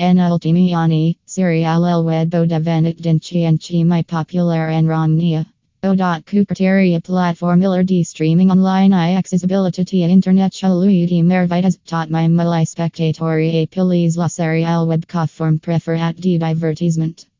En ultimiani, serial el web devenit dinchienchi mai popular en Romnia. O. dot Cuperteria platformiller de streaming online i accessibility internet chalui mervitas taught my malai spectatori a pilis la serial web conform preferat de divertisement.